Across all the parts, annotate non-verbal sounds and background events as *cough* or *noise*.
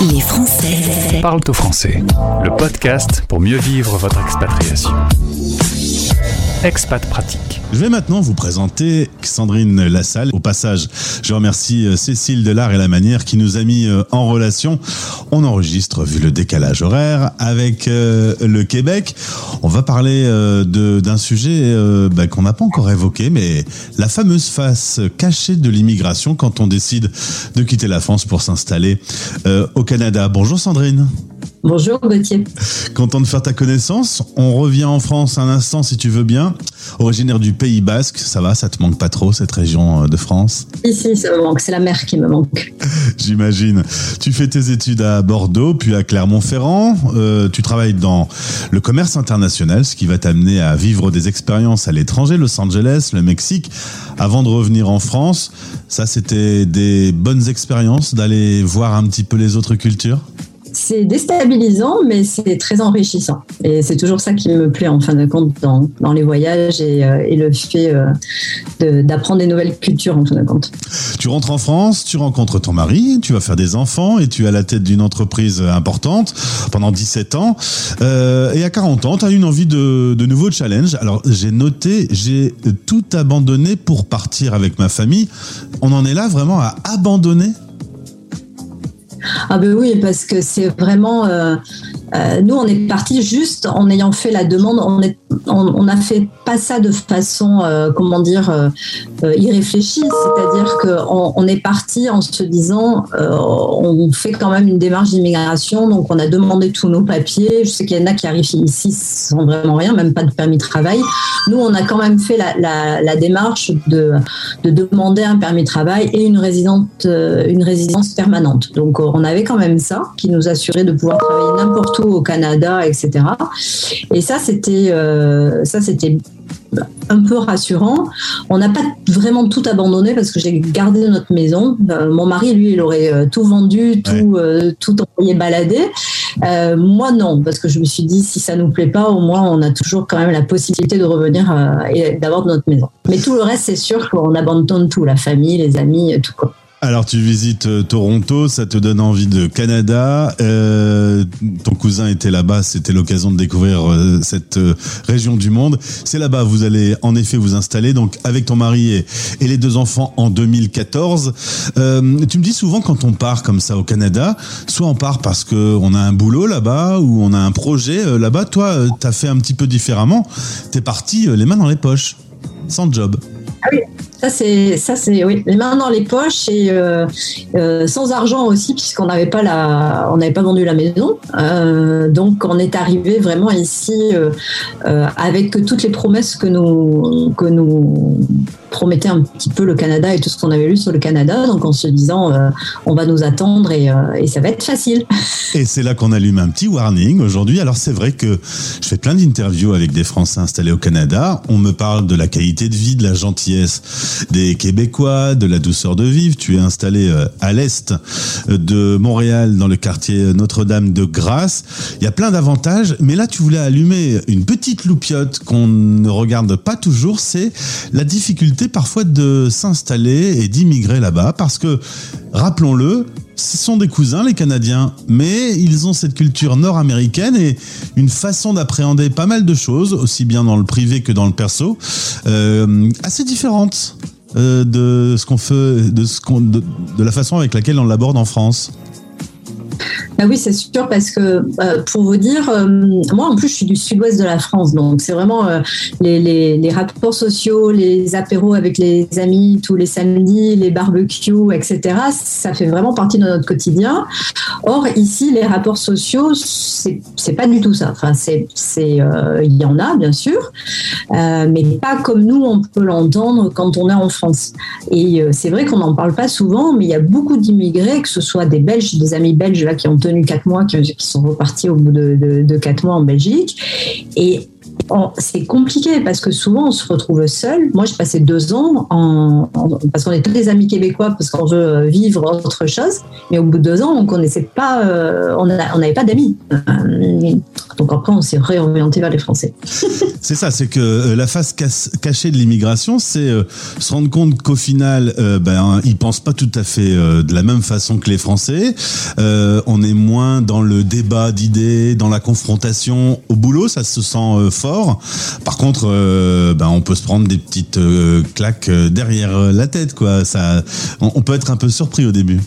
Les Français parlent au français. Le podcast pour mieux vivre votre expatriation. Expat pratique. Je vais maintenant vous présenter Sandrine Lassalle. Au passage, je remercie euh, Cécile Delard et la manière qui nous a mis euh, en relation. On enregistre, vu le décalage horaire, avec euh, le Québec. On va parler d'un sujet bah, qu'on n'a pas encore évoqué, mais la fameuse face cachée de l'immigration quand on décide de quitter la France pour s'installer au Canada. Bonjour Sandrine. Bonjour Gauthier. Content de faire ta connaissance. On revient en France un instant si tu veux bien. Originaire du Pays Basque, ça va, ça te manque pas trop cette région euh, de France? Ici, ça me manque, c'est la mer qui me manque. *laughs* J'imagine. Tu fais tes études à Bordeaux, puis à Clermont-Ferrand. Euh, tu travailles dans le commerce international, ce qui va t'amener à vivre des expériences à l'étranger, Los Angeles, le Mexique, avant de revenir en France. Ça, c'était des bonnes expériences d'aller voir un petit peu les autres cultures? C'est déstabilisant, mais c'est très enrichissant. Et c'est toujours ça qui me plaît en fin de compte dans, dans les voyages et, euh, le fait euh, d'apprendre des nouvelles cultures en fin de compte. Tu rentres en France, tu rencontres ton mari, tu vas faire des enfants et tu es à la tête d'une entreprise importante pendant 17 ans. Euh, et à 40 ans, tu as une envie de, de nouveaux challenges. Alors j'ai noté, j'ai tout abandonné pour partir avec ma famille. On en est là vraiment à abandonner? Ah ben oui, parce que c'est vraiment... Euh, euh, nous, on est parti juste en ayant fait la demande. On est on n'a fait pas ça de façon, euh, comment dire, irréfléchie. C'est-à-dire qu'on on est parti en se disant, on fait quand même une démarche d'immigration, donc on a demandé tous nos papiers. Je sais qu'il y en a qui arrivent ici sans vraiment rien, même pas de permis de travail. Nous, on a quand même fait la, démarche de, de, demander un permis de travail et une résidence, une résidence permanente. Donc, on avait quand même ça qui nous assurait de pouvoir travailler n'importe où au Canada, etc. Et ça, c'était euh, ça, c'était un peu rassurant. On n'a pas vraiment tout abandonné parce que j'ai gardé notre maison. Euh, mon mari, lui, il aurait euh, tout vendu, tout, tout envoyé balader. moi, non, parce que je me suis dit, si ça nous plaît pas, au moins, on a toujours quand même la possibilité de revenir et d'avoir notre maison. Mais tout le reste, c'est sûr qu'on abandonne tout, la famille, les amis, tout quoi. Alors tu visites euh, Toronto, ça te donne envie de Canada. Euh, ton cousin était là-bas, c'était l'occasion de découvrir euh, cette région du monde. C'est là-bas, vous allez en effet vous installer, donc avec ton mari et, les deux enfants en 2014. tu me dis souvent quand on part comme ça au Canada, soit on part parce qu'on a un boulot là-bas ou on a un projet là-bas. Toi, tu as fait un petit peu différemment. Tu es parti les mains dans les poches, sans job. Ah ça c'est ça c'est oui, les mains dans les poches et euh, euh, sans argent aussi puisqu'on n'avait pas la on n'avait pas vendu la maison. Euh, donc on est arrivé vraiment ici avec toutes les promesses que nous que nous promettait un petit peu le Canada et tout ce qu'on avait lu sur le Canada, donc en se disant on va nous attendre et, et, ça va être facile. Et c'est là qu'on allume un petit warning aujourd'hui. Alors c'est vrai que je fais plein d'interviews avec des Français installés au Canada. On me parle de la qualité de vie, de la gentillesse des Québécois, de la douceur de vivre. Tu es installé euh, à l'est euh, de Montréal, dans le quartier Notre-Dame de Grâce. Il y a plein d'avantages, mais là tu voulais allumer une petite loupiote qu'on ne regarde pas toujours, c'est la difficulté parfois de s'installer et d'immigrer là-bas, parce que, rappelons-le, ce sont des cousins, les Canadiens, mais ils ont cette culture nord-américaine et une façon d'appréhender pas mal de choses, aussi bien dans le privé que dans le perso, euh, assez différente euh, de ce qu'on fait, de, la façon avec laquelle on l'aborde en France. Ah oui, c'est sûr, parce que euh, pour vous dire, euh, moi en plus je suis du sud-ouest de la France, donc c'est vraiment euh, les, rapports sociaux, les apéros avec les amis tous les samedis, les barbecues, etc. Ça fait vraiment partie de notre quotidien. Or ici, les rapports sociaux, c'est pas du tout ça. Enfin, c'est il y en a bien sûr, mais pas comme nous on peut l'entendre quand on est en France. Et c'est vrai qu'on n'en parle pas souvent, mais il y a beaucoup d'immigrés, que ce soit des Belges, des amis belges là qui ont tenu quatre mois, qui, sont repartis au bout de, quatre mois en Belgique. Et c'est compliqué parce que souvent on se retrouve seul. Moi, j'ai passé deux ans en, parce qu'on est tous des amis québécois parce qu'on veut vivre autre chose. Mais au bout de deux ans, on connaissait pas, euh, on n'avait pas d'amis. Euh, Donc après, on s'est réorienté vers les Français. *laughs* c'est ça, c'est que euh, la face cachée de l'immigration, c'est euh, se rendre compte qu'au final, euh, ben, ils pensent pas tout à fait de la même façon que les Français. on est moins dans le débat d'idées, dans la confrontation. Au boulot, ça se sent fort. Par contre, ben, on peut se prendre des petites claques derrière la tête, quoi. Ça, on peut être un peu surpris au début.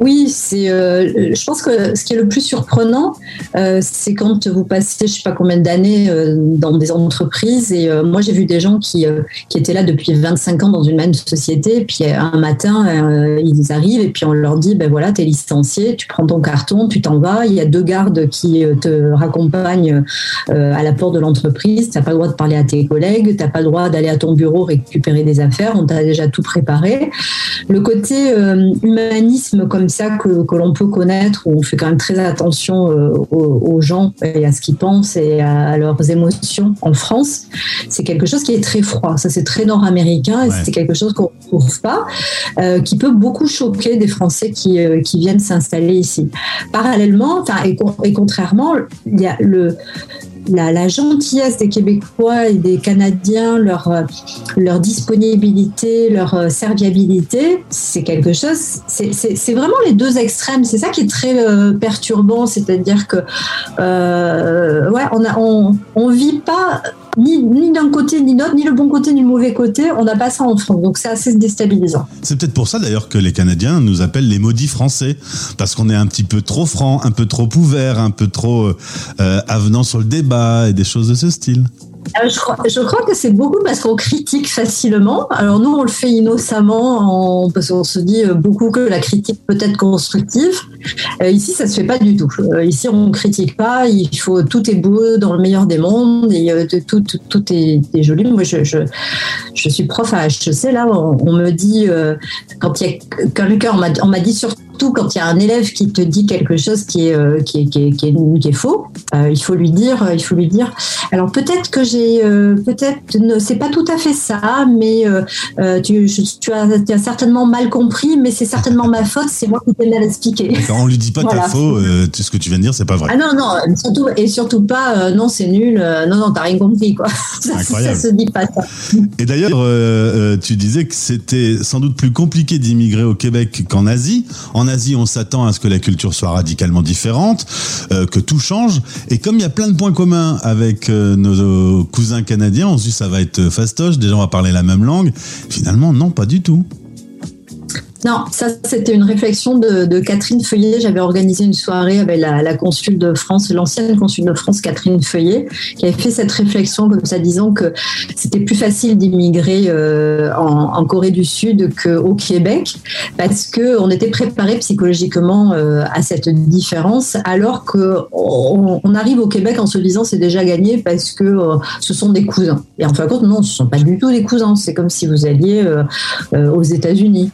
Oui, c'est. Euh, je pense que ce qui est le plus surprenant, euh, c'est quand vous passez, je sais pas combien d'années euh, dans des entreprises. Et moi, j'ai vu des gens qui qui étaient là depuis 25 ans dans une même société. Puis un matin, ils arrivent et puis on leur dit, ben voilà, t'es licencié, tu prends ton carton, tu t'en vas. Il y a deux gardes qui te raccompagnent à la porte de l'entreprise. T'as pas le droit de parler à tes collègues, t'as pas le droit d'aller à ton bureau récupérer des affaires. On t'a déjà tout préparé. Le côté humanisme comme ça que, que l'on peut connaître, où on fait quand même très attention euh, aux, gens et à ce qu'ils pensent et à, leurs émotions en France. C'est quelque chose qui est très froid. Ça, c'est très nord-américain et c'est quelque chose qu'on ne trouve pas, euh, qui peut beaucoup choquer des Français qui, euh, qui viennent s'installer ici. Parallèlement, et, et contrairement, il y a le, la, gentillesse des Québécois et des Canadiens, leur, euh, leur disponibilité, leur euh, serviabilité, c'est quelque chose. C'est vraiment les deux extrêmes. C'est ça qui est très euh, perturbant, c'est-à-dire que ouais, on a on, on vit pas ni, ni d'un côté ni l'autre, ni le bon côté ni le mauvais côté. On n'a pas ça en France, donc c'est assez déstabilisant. C'est peut-être pour ça d'ailleurs que les Canadiens nous appellent les maudits français, parce qu'on est un petit peu trop franc, un peu trop ouvert, un peu trop euh, avenant sur le débat et des choses de ce style. Euh, je, crois, que c'est beaucoup parce qu'on critique facilement. Alors nous, on le fait innocemment parce qu'on se dit euh, beaucoup que la critique peut être constructive. Euh, ici, ça se fait pas du tout. ici, on critique pas. Il faut tout est beau dans le meilleur des mondes et tout, est, joli. Moi, je, suis prof à HEC. Là, on, me dit quand il y a quelqu'un, on m'a dit surtout quand il y a un élève qui te dit quelque chose qui est, euh, qui est, qui est, qui est, faux, euh, il faut lui dire, euh, il faut lui dire. Alors peut-être que j'ai, peut-être, c'est pas tout à fait ça, mais tu, tu, as, certainement mal compris, mais c'est certainement ma faute, c'est moi qui t'ai mal expliqué. On lui dit pas que t'as faux, ce que tu viens de dire, c'est pas vrai. Ah non, non, surtout, et surtout pas, non, c'est nul, non, non, t'as rien compris, quoi. *laughs* Ça, ça, se dit pas ça. Et d'ailleurs, tu disais que c'était sans doute plus compliqué d'immigrer au Québec qu'en Asie. En Asie, on s'attend à ce que la culture soit radicalement différente, euh, que tout change. Et comme il y a plein de points communs avec euh, nos cousins canadiens, on se dit ça va être fastoche, déjà on va parler la même langue. Finalement, non, pas du tout. Non, ça c'était une réflexion de, Catherine Feuillet. J'avais organisé une soirée avec la, consul de France, l'ancienne consul de France, Catherine Feuillet, qui avait fait cette réflexion comme ça, disant que c'était plus facile d'immigrer euh, en, Corée du Sud qu'au Québec, parce que on était préparé psychologiquement euh, à cette différence, alors que on, arrive au Québec en se disant c'est déjà gagné parce que euh, ce sont des cousins. Et en fin de compte, non, ce sont pas du tout des cousins. C'est comme si vous alliez aux États-Unis.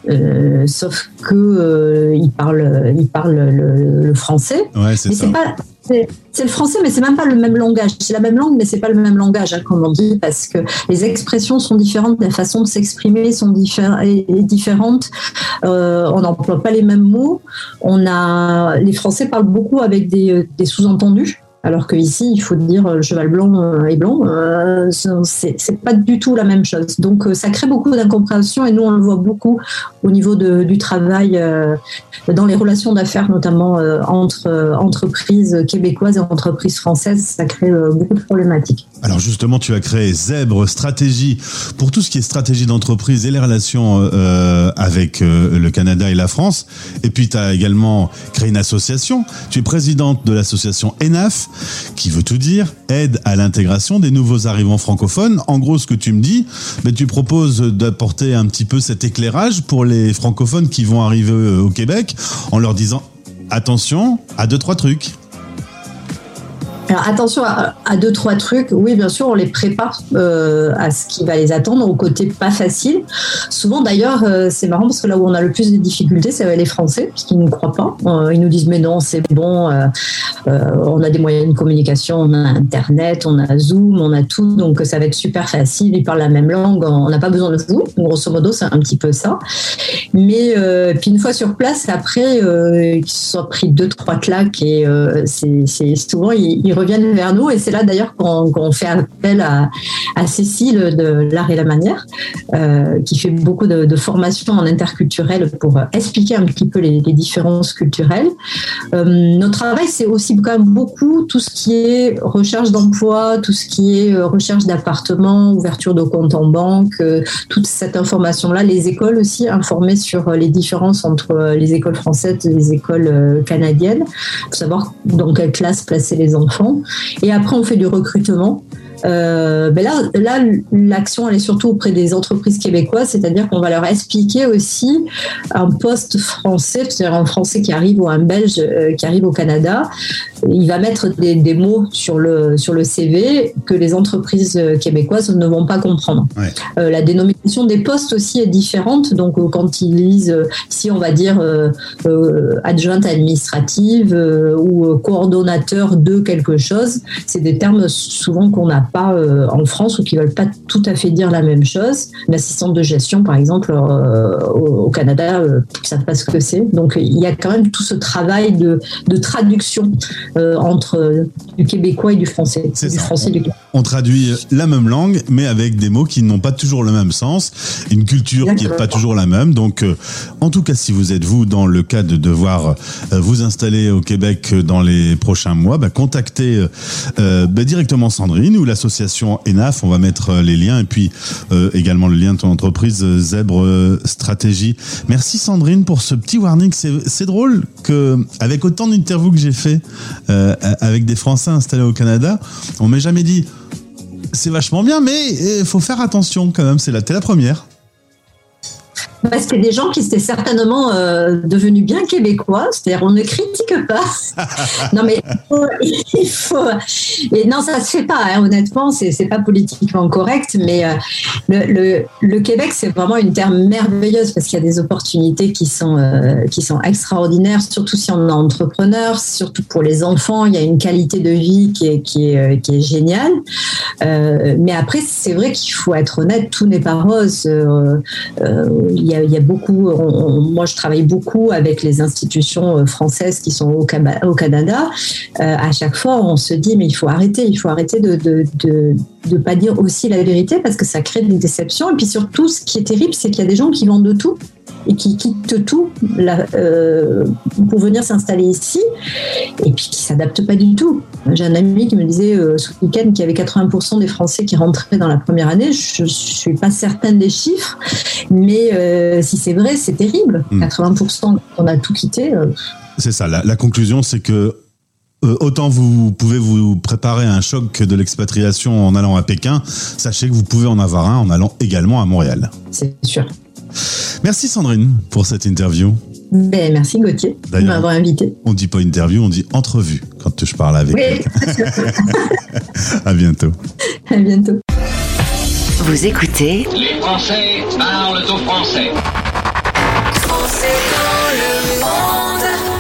Sauf que euh, il parle, il parle le, français. Ouais, c'est ça. Pas, c'est le français, mais c'est même pas le même langage. C'est la même langue, mais c'est pas le même langage, hein, comme on dit, parce que les expressions sont différentes, la façon de s'exprimer sont différentes. différentes. Euh, on n'emploie pas les mêmes mots. On a, les Français parlent beaucoup avec des, des sous-entendus. Alors qu'ici, il faut dire le euh, cheval blanc euh, et blanc, euh, c'est pas du tout la même chose. Donc ça crée beaucoup d'incompréhension et nous on le voit beaucoup au niveau du travail dans les relations d'affaires, notamment entre entreprises québécoises et entreprises françaises, ça crée beaucoup de problématiques. Alors justement, tu as créé Zèbre Stratégie pour tout ce qui est stratégie d'entreprise et les relations avec le Canada et la France. Et puis tu as également créé une association. Tu es présidente de l'association ENAF qui veut tout dire, aide à l'intégration des nouveaux arrivants francophones. En gros, ce que tu me dis, ben, tu proposes d'apporter un petit peu cet éclairage pour les francophones qui vont arriver euh, au Québec en leur disant attention à deux, trois trucs. Alors attention à, deux trois trucs. Oui, bien sûr, on les prépare euh, à ce qui va les attendre au côté pas facile. Souvent d'ailleurs, euh, c'est marrant parce que là où on a le plus de difficultés, c'est les Français, parce qu'ils ne croient pas. Euh, ils nous disent mais non, c'est bon. on a des moyens de communication, on a Internet, on a Zoom, on a tout, donc ça va être super facile. Ils parlent la même langue, on n'a pas besoin de vous. Grosso modo, c'est un petit peu ça. Mais puis une fois sur place, après, ils se sont pris deux trois claques et c'est souvent ils reviennent vers nous et c'est là d'ailleurs qu'on fait appel à, Cécile de l'art et la manière, euh, qui fait beaucoup de, de formations en interculturel pour expliquer un petit peu les, différences culturelles. Euh, notre travail, c'est aussi quand même beaucoup tout ce qui est recherche d'emploi, tout ce qui est euh, recherche d'appartements, ouverture de compte en banque, toute cette information-là. Les écoles aussi informées sur les différences entre les écoles françaises et les écoles canadiennes, pour savoir dans quelle classe placer les enfants. Et après, on fait du recrutement. Euh, ben là, là, l'action elle est surtout auprès des entreprises québécoises, c'est-à-dire qu'on va leur expliquer aussi un poste français, c'est-à-dire un Français qui arrive ou un Belge euh, qui arrive au Canada, il va mettre des, mots sur le sur le CV que les entreprises québécoises ne vont pas comprendre. Euh, la dénomination des postes aussi est différente, donc quand ils lisent, si on va dire adjointe administrative ou coordonnateur de quelque chose, c'est des termes souvent qu'on n'a pas euh, en France ou qui veulent pas tout à fait dire la même chose. L'assistante de gestion, par exemple, euh, au, Canada, euh, ils savent pas ce que c'est. Donc il y a quand même tout ce travail de, de traduction entre du québécois et du français. Du français du... On traduit la même langue, mais avec des mots qui n'ont pas toujours le même sens, une culture qui n'est pas toujours la même. Donc, en tout cas, si vous êtes vous dans le cas de devoir vous installer au Québec dans les prochains mois, bah, contactez bah, directement Sandrine ou la association ENAF. On va mettre euh, les liens et puis euh, également le lien de ton entreprise euh, Zèbre Stratégie. Merci Sandrine pour ce petit warning. C'est drôle que avec autant d'interviews que j'ai fait avec des Français installés au Canada, on m'ait jamais dit c'est vachement bien, mais il faut faire attention quand même. C'est la, la première. Parce que des gens qui étaient certainement euh, devenus bien québécois, c'est-à-dire on ne critique pas. *laughs* non mais *laughs* il faut, et non ça se fait pas. Hein, honnêtement, c'est c'est pas politiquement correct, mais euh, le, le, le, Québec c'est vraiment une terre merveilleuse parce qu'il y a des opportunités qui sont euh, qui sont extraordinaires, surtout si on est entrepreneur, surtout pour les enfants. Il y a une qualité de vie qui est qui est qui est géniale. mais après c'est vrai qu'il faut être honnête, tout n'est pas rose. il y il y a beaucoup, moi je travaille beaucoup avec les institutions euh, françaises qui sont au, Canada. Euh, à chaque fois, on se dit, mais il faut arrêter, il faut arrêter de ne de, de, pas dire aussi la vérité parce que ça crée des déceptions. Et puis surtout, ce qui est terrible, c'est qu'il y a des gens qui vendent de tout et qui quittent tout euh, pour venir s'installer ici et puis qui s'adaptent pas du tout. J'ai un ami qui me disait euh, ce week-end qu'il y avait 80% des Français qui rentraient dans la première année. Je ne suis pas certaine des chiffres, mais euh, si c'est vrai, c'est terrible. 80% hmm. on a tout quitté. C'est ça. La, conclusion, c'est que autant vous pouvez vous préparer à un choc de l'expatriation en allant à Pékin, sachez que vous pouvez en avoir un en allant également à Montréal. C'est sûr. Merci Sandrine pour cette interview. Ben, merci Gauthier de m'avoir invité. On dit pas interview, on dit entrevue quand je parle avec oui. *laughs* à bientôt. À bientôt. Vous écoutez Les Français parlent au français. Français dans le monde.